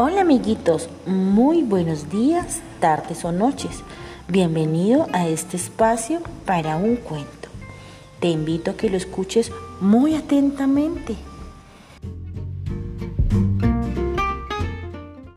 Hola amiguitos, muy buenos días, tardes o noches. Bienvenido a este espacio para un cuento. Te invito a que lo escuches muy atentamente